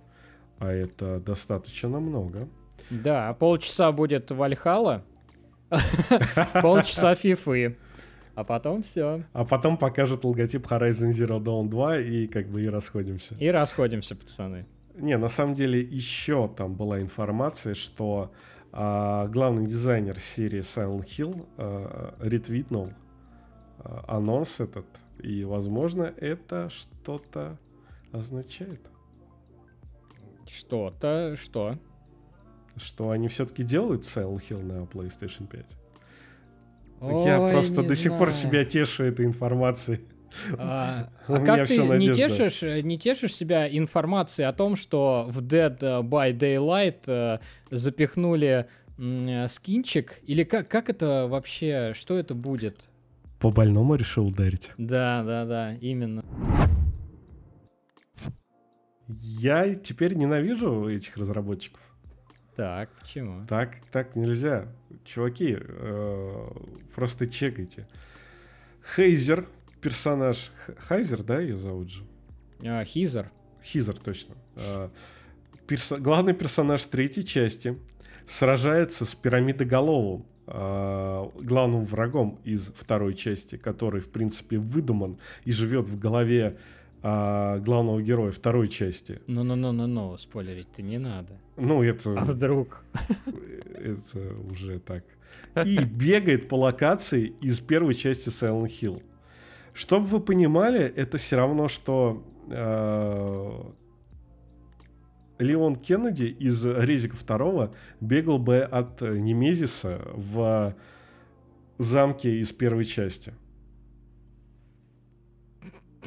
а это достаточно много. Да, полчаса будет Вальхала, (laughs) полчаса Фифы. А потом все. А потом покажут логотип Horizon Zero Dawn 2 и как бы и расходимся. И расходимся, пацаны. Не, на самом деле еще там была информация, что а, главный дизайнер серии Silent Hill а, ретвитнул а, анонс этот. И, возможно, это что-то означает. Что-то, что? Что они все-таки делают Silent Hill на PlayStation 5. Ой, Я просто до сих знаю. пор себя тешу этой информацией. А, (laughs) а как ты не тешишь, не тешишь себя информацией о том, что в Dead by Daylight э, запихнули э, скинчик? Или как, как это вообще, что это будет? По больному решил ударить. Да, да, да, именно. Я теперь ненавижу этих разработчиков. Так, почему? Так, так нельзя. Чуваки, э, просто чекайте. Хейзер, персонаж... Хайзер, да, ее зовут же? А, Хизер. Хизер, точно. Э, перс... Главный персонаж третьей части сражается с пирамидоголовым, главным врагом из второй части, который, в принципе, выдуман и живет в голове а, главного героя второй части. Ну-ну-ну-ну-ну, спойлерить-то не надо. Ну, это... А вдруг? Это уже так. И бегает по локации из первой части Silent Hill. Чтобы вы понимали, это все равно, что э, Леон Кеннеди из Резика второго бегал бы от Немезиса в замке из первой части.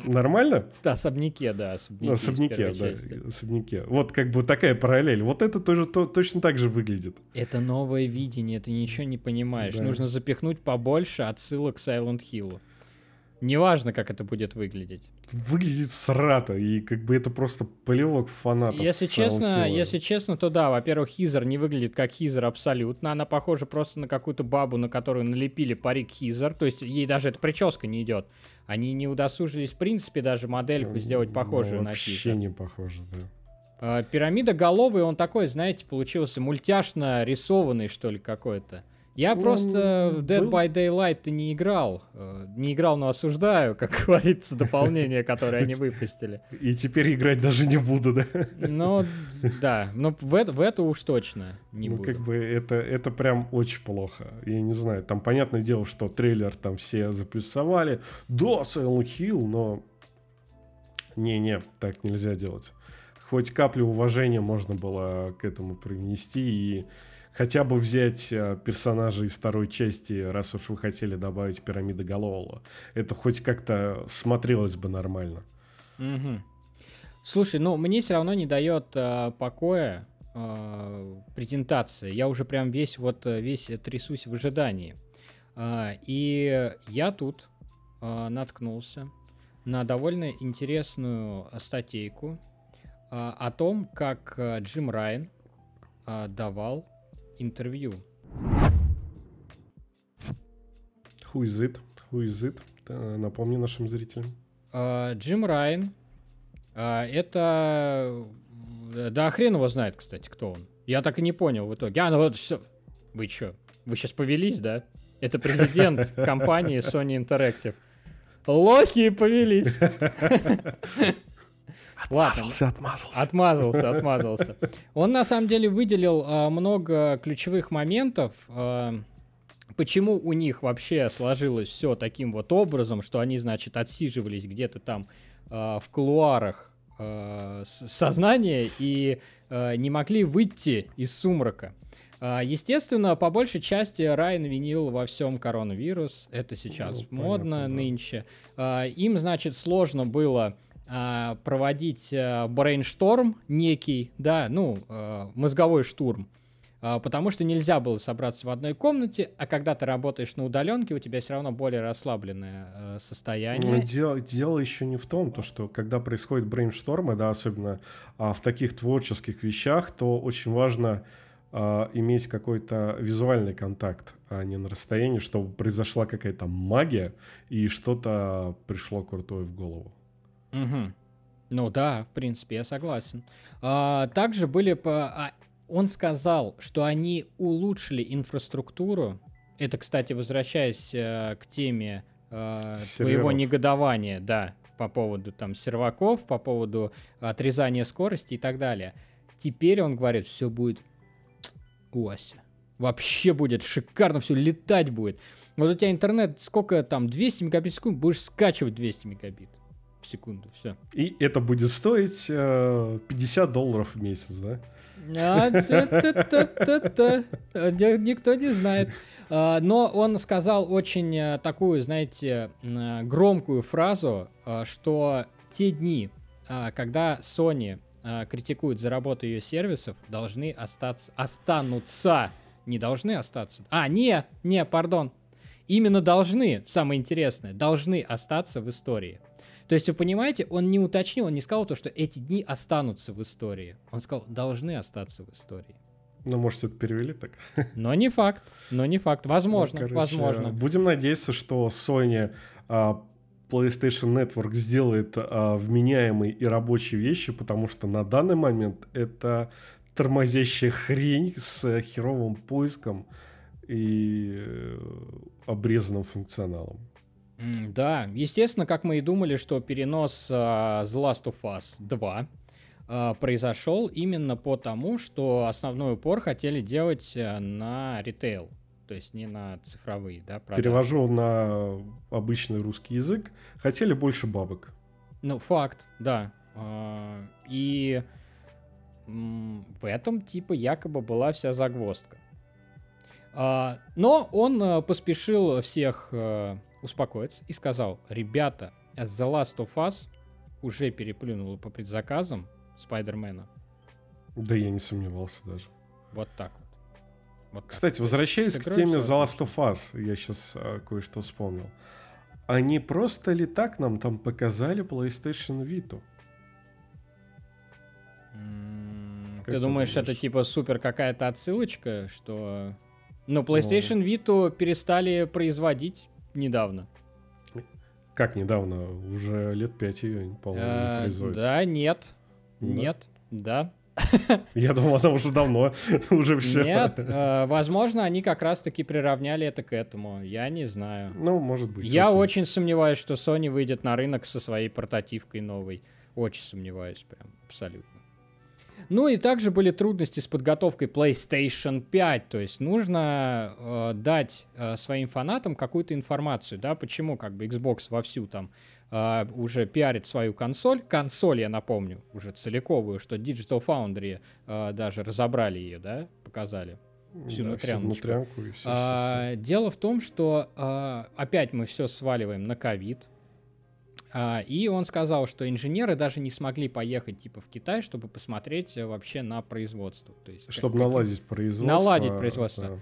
Нормально? Да, особняке, да. Особняке, особняке да. Части. Особняке. Вот как бы такая параллель. Вот это тоже то, точно так же выглядит. Это новое видение, ты ничего не понимаешь. Да. Нужно запихнуть побольше отсылок к Silent Hill. Неважно, как это будет выглядеть. Выглядит срато, и как бы это просто полевок фанатов. Если честно, если честно, то да, во-первых, Хизер не выглядит как Хизер абсолютно. Она похожа просто на какую-то бабу, на которую налепили парик Хизер. То есть ей даже эта прическа не идет. Они не удосужились, в принципе, даже модельку сделать ну, похожую ну, на Хизер. Вообще не похоже, да. А, пирамида головый, он такой, знаете, получился мультяшно рисованный, что ли, какой-то. Я Он просто Dead был- by Daylight не играл. Э, Не играл, но осуждаю, как (laughs) говорится, дополнение, которое они выпустили. И теперь играть даже не буду, да? Но да, но в это, в это уж точно не ну, буду. как бы это, это прям очень плохо. Я не знаю, там понятное дело, что трейлер там все заплюсовали. Да, Silent Hill, но... Не-не, так нельзя делать. Хоть каплю уважения можно было к этому привнести и хотя бы взять э, персонажа из второй части, раз уж вы хотели добавить пирамиды Голового. Это хоть как-то смотрелось бы нормально. Мгм. Слушай, ну мне все равно не дает а, покоя а, презентация. Я уже прям весь вот э, весь трясусь в ожидании. А, и я тут а, наткнулся на довольно интересную а, статейку а, о том, как Джим Райан а, давал интервью. It? Э, Напомни нашим зрителям. А, Джим Райан. а, это... э, Да хрен его знает, кстати, кто он. Я так и не понял в итоге. А, ну вот все. Вы чё? Вы сейчас повелись, да? Это президент компании Sony Interactive. Лохи повелись. (laughs) Ладно, отмазался. Отмазался, отмазался. Он на самом деле выделил а, много ключевых моментов. а, почему у них вообще сложилось все таким вот образом, что они, значит, отсиживались где-то там а, в кулуарах сознания и не могли выйти из сумрака. Естественно, по большей части Райан винил во всем коронавирус. Это сейчас Ну, модно понятно, да. нынче. Им, значит, сложно было проводить а, брейншторм некий, да, ну, а, мозговой штурм, а, потому что нельзя было собраться в одной комнате, а когда ты работаешь на удаленке, у тебя все равно более расслабленное а, Ну, состояние. Дело, дело еще не в том, то, что когда происходит брейнштормы, да, особенно а, в таких творческих вещах, то очень важно а, иметь какой-то визуальный контакт, а не на расстоянии, чтобы произошла какая-то магия и что-то пришло крутое в голову. Мгм. Ну да, в принципе, я согласен. А, также были... по- а, он сказал, что они улучшили инфраструктуру. Это, кстати, возвращаясь э, к теме э, твоего Серверов. негодования, да, по поводу там серваков, по поводу отрезания скорости и так далее. Теперь он говорит, все будет Ося. Вообще будет шикарно, все летать будет. Вот у тебя интернет сколько там, 200 мегабит в секунду, будешь скачивать 200 мегабит в секунду, все. И это будет стоить э, 50 долларов в месяц, да? А, та-та-та-та-та. А, ни- Никто не знает. А, Но он сказал очень э, такую, знаете, э, громкую фразу, а, что те дни, а, когда Sony критикует за работу ее сервисов, должны остаться, останутся, не должны остаться. А, не, не, пардон. Именно должны, самое интересное, должны остаться в истории. То есть, вы понимаете, он не уточнил, он не сказал то, что эти дни останутся в истории. Он сказал, должны остаться в истории. Ну, может, это перевели так? (laughs) Но не факт, но не факт. Возможно, Ну, короче, возможно. Будем надеяться, что Sony а, PlayStation Network сделает а, вменяемые и рабочие вещи, потому что на данный момент это тормозящая хрень с херовым поиском и э, обрезанным функционалом. Да, естественно, как мы и думали, что перенос а, The Last of Us 2 а, произошел именно потому, что основной упор хотели делать а, на ритейл, то есть не на цифровые, да, продажи. Перевожу на обычный русский язык. Хотели больше бабок. Ну, факт, да. А, И в этом, типа, якобы была вся загвоздка. Но он а, поспешил всех а, успокоиться и сказал, ребята, The Last of Us уже переплюнула по предзаказам Спайдермена. Да я не сомневался даже. Вот так вот. Вот так. Кстати, возвращаясь С к теме The Last of Us, я сейчас кое-что вспомнил. Они просто ли так нам там показали PlayStation Vita? Как Ты ты думаешь, это думаешь? типа супер какая-то отсылочка, что... Ну, PlayStation Vita перестали производить недавно. Как недавно? Уже лет пять ее, по-моему, не производят. Да, нет, Да? нет, да. Я думал, она уже давно, (laughs) уже все. Нет, э, возможно, они как раз-таки приравняли это к этому. Я не знаю. Ну, может быть. Я окей. очень сомневаюсь, что Sony выйдет на рынок со своей портативкой новой. Очень сомневаюсь, прям абсолютно. Ну и также были трудности с подготовкой PlayStation 5, то есть нужно э, дать э, своим фанатам какую-то информацию, да, почему как бы Xbox вовсю там э, уже пиарит свою консоль, консоль, я напомню, уже целиковую, что Digital Foundry э, даже разобрали ее, да, показали всю Да, внутряночку. внутрянку и все, А, дело в том, что а, опять мы все сваливаем на ковид. А, и он сказал, что инженеры даже не смогли поехать типа в Китай, чтобы посмотреть э, вообще на производство. То есть, Чтобы наладить производство. Наладить производство. да.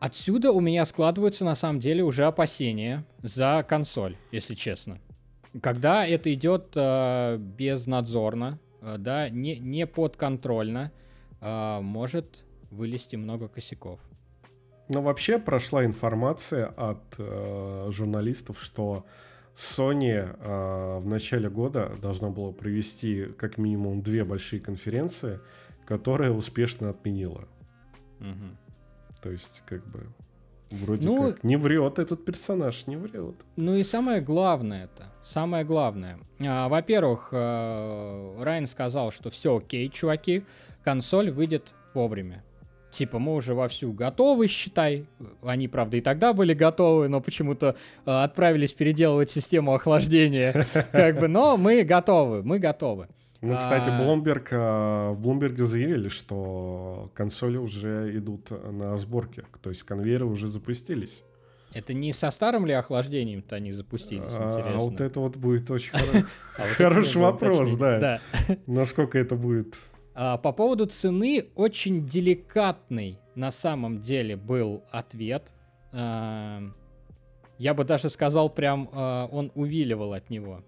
Отсюда у меня складываются на самом деле уже опасения за консоль, если честно. Когда это идет э, безнадзорно, э, да, не, не подконтрольно, э, может вылезти много косяков. Но вообще прошла информация от э, журналистов, что Sony э, в начале года должна была провести как минимум две большие конференции, которые успешно отменила. Мгм. То есть, как бы, вроде Ну- как не врет этот персонаж, не врет. Ну и самое главное это, самое главное. А, во-первых, э, Райан сказал, что все окей, чуваки, консоль выйдет вовремя. Типа, мы уже вовсю готовы, считай. Они, правда, и тогда были готовы, но почему-то э, отправились переделывать систему охлаждения. (laughs) Как бы, но мы готовы, мы готовы. Ну, кстати, А- Bloomberg, э, в Bloomberg заявили, что консоли уже идут на сборке, то есть конвейеры уже запустились. Это не со старым ли охлаждением-то они запустились, А, интересно? а вот это вот будет очень (laughs) А хороший вопрос. Да. насколько это будет. А, По поводу цены очень деликатный на самом деле был ответ. А, Я бы даже сказал, прям а, он увиливал от него.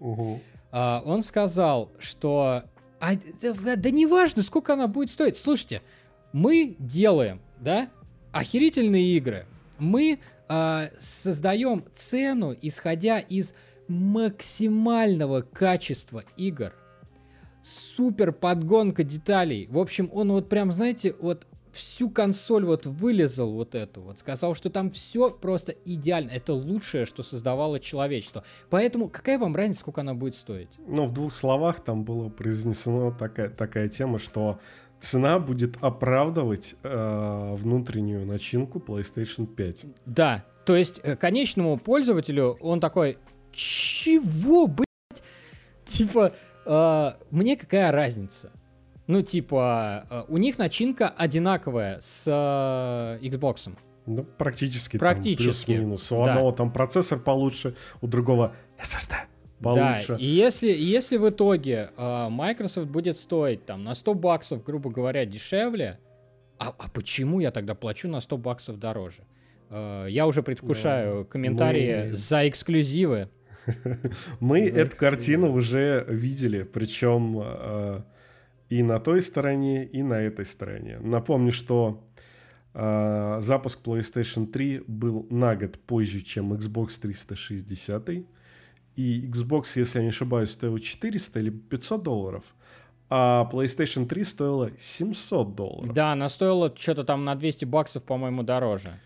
А, Он сказал, что «А, да, да не важно, сколько она будет стоить. Слушайте, мы делаем, да, охерительные игры. Мы создаем цену, исходя из максимального качества игр. Супер подгонка деталей. В общем, он вот прям, знаете, вот всю консоль вот вылезал вот эту вот, сказал, что там все просто идеально. Это лучшее, что создавало человечество. Поэтому какая вам разница, сколько она будет стоить? Но в двух словах там было произнесено такая, такая тема, что цена будет оправдывать э, внутреннюю начинку PlayStation 5. Да, то есть э, конечному пользователю он такой, чего, блядь? Типа, э, мне какая разница? Ну, типа, э, у них начинка одинаковая с э, Xbox. Ну, практически, Практически, плюс-минус. У да. одного там процессор получше, у другого SSD получше. Да, и если, если в итоге э, Microsoft будет стоить там на 100 баксов, грубо говоря, дешевле, а, а почему я тогда плачу на 100 баксов дороже? Э, я уже предвкушаю комментарии мы- за эксклюзивы. (laughs) Мы эту картину уже видели, причем э, и на той стороне, и на этой стороне. Напомню, что э, запуск PlayStation 3 был на год позже, чем Xbox 360. И Xbox, если я не ошибаюсь, стоил 400 или 500 долларов, а PlayStation 3 стоила 700 долларов. Да, она стоила что-то там на 200 баксов, по-моему, дороже.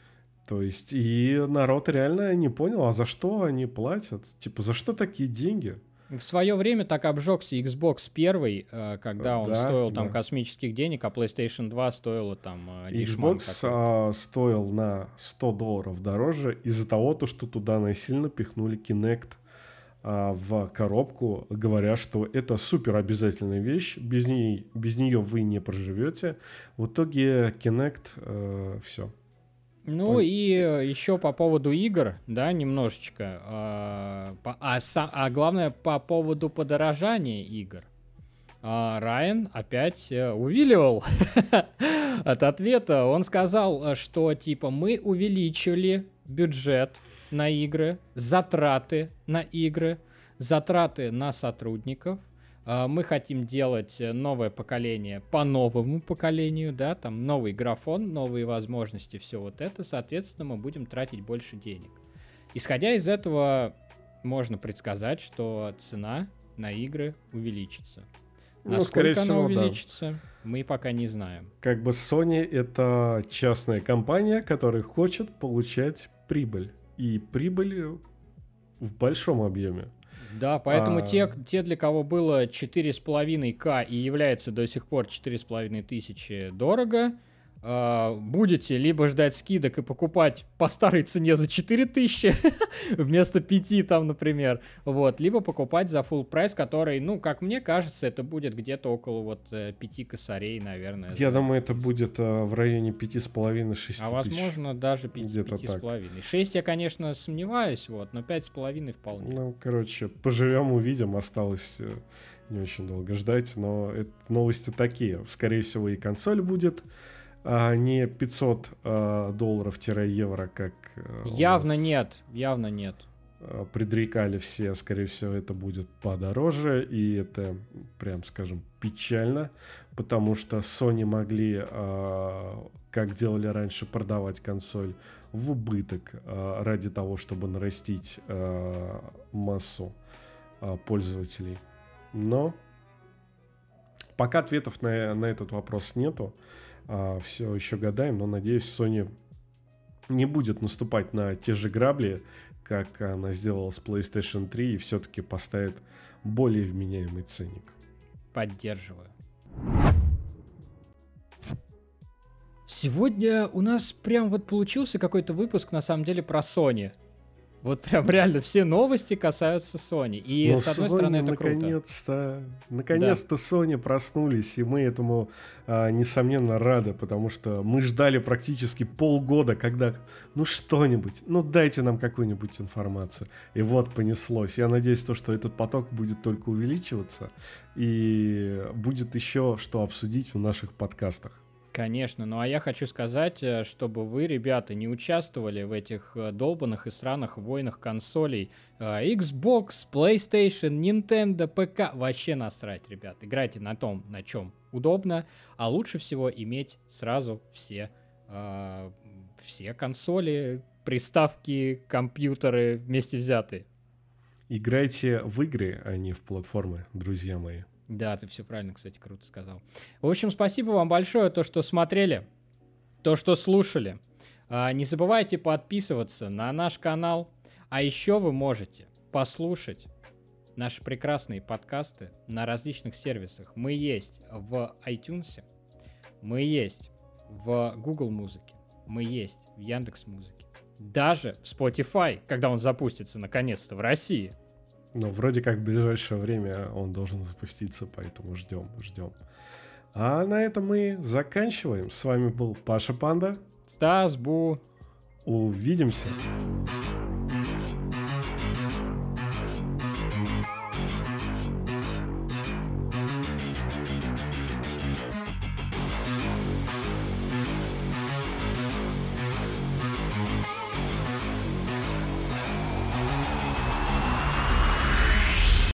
То есть, и народ реально не понял, а за что они платят? Типа, за что такие деньги? В свое время так обжегся Xbox первый, э, когда он Да, стоил там да. космических денег, а PlayStation 2 стоила там э, Xbox а, стоил на 100 долларов дороже из-за того, то, что туда насильно пихнули Kinect а, в коробку, говоря, что это супер обязательная вещь, без, ней, без нее вы не проживете. В итоге Kinect все. Ну Пон- и еще по поводу игр, да, немножечко. а, а, а главное по поводу подорожания игр. А, Райан опять э, увиливал (laughs) от ответа. Он сказал, э, что типа мы увеличили бюджет на игры, затраты на игры, затраты на сотрудников. А, Мы хотим делать э, новое поколение по новому поколению, да, там новый графон, новые возможности, все вот это, соответственно, мы будем тратить больше денег. Исходя из этого, можно предсказать, что цена на игры увеличится. Насколько ну, скорее она всего, увеличится, да. мы пока не знаем. Как бы Sony это частная компания, которая хочет получать прибыль. И прибыль в большом объеме. Да, поэтому а... те, те, для кого было 4,5К и является до сих пор 4,5 тысячи дорого, будете либо ждать скидок и покупать по старой цене за 4000 (laughs) вместо 5 там, например, вот, либо покупать за full прайс, который, ну, как мне кажется, это будет где-то около вот 5 э, косарей, наверное. Я думаю, это будет uh, в районе 5,5-6 А возможно даже 5,5. 6 я, конечно, сомневаюсь, вот, но 5,5 вполне. Ну, короче, поживем, увидим, осталось э, не очень долго ждать, но это новости такие. Скорее всего, и консоль будет, а не 500 а, долларов-евро, как... А, явно нет, явно нет. А, предрекали все, скорее всего, это будет подороже, и это, прям скажем, печально, потому что Sony могли, а, как делали раньше, продавать консоль в убыток а, ради того, чтобы нарастить а, массу а, пользователей. Но пока ответов на, на этот вопрос нету а, все еще гадаем, но надеюсь, Sony не будет наступать на те же грабли, как она сделала с PlayStation 3 и все-таки поставит более вменяемый ценник. Поддерживаю. Сегодня у нас прям вот получился какой-то выпуск на самом деле про Sony. Вот прям реально все новости касаются Sony. И Но с одной Sony стороны это наконец-то, круто. Наконец-то да. Sony проснулись, и мы этому, а, несомненно, рады, потому что мы ждали практически полгода, когда, ну что-нибудь, ну дайте нам какую-нибудь информацию. И вот понеслось. Я надеюсь, то, что этот поток будет только увеличиваться, и будет еще что обсудить в наших подкастах. Конечно, ну а я хочу сказать, э, чтобы вы, ребята, не участвовали в этих э, долбанных и сраных войнах консолей. Э, Xbox, PlayStation, Nintendo, ПК. Вообще насрать, ребят. Играйте на том, на чем удобно. А лучше всего иметь сразу все, все консоли, приставки, компьютеры вместе взятые. Играйте в игры, а не в платформы, друзья мои. Да, ты все правильно, кстати, круто сказал. В общем, спасибо вам большое, то, что смотрели, то, что слушали. А, не забывайте подписываться на наш канал. А еще вы можете послушать наши прекрасные подкасты на различных сервисах. Мы есть в iTunes, мы есть в Google Музыке, мы есть в Яндекс Музыке, даже в Spotify, когда он запустится наконец-то в России. Но вроде как в ближайшее время он должен запуститься, поэтому ждем, ждем. А на этом мы заканчиваем. С вами был Паша Панда. Стас Бу. Увидимся.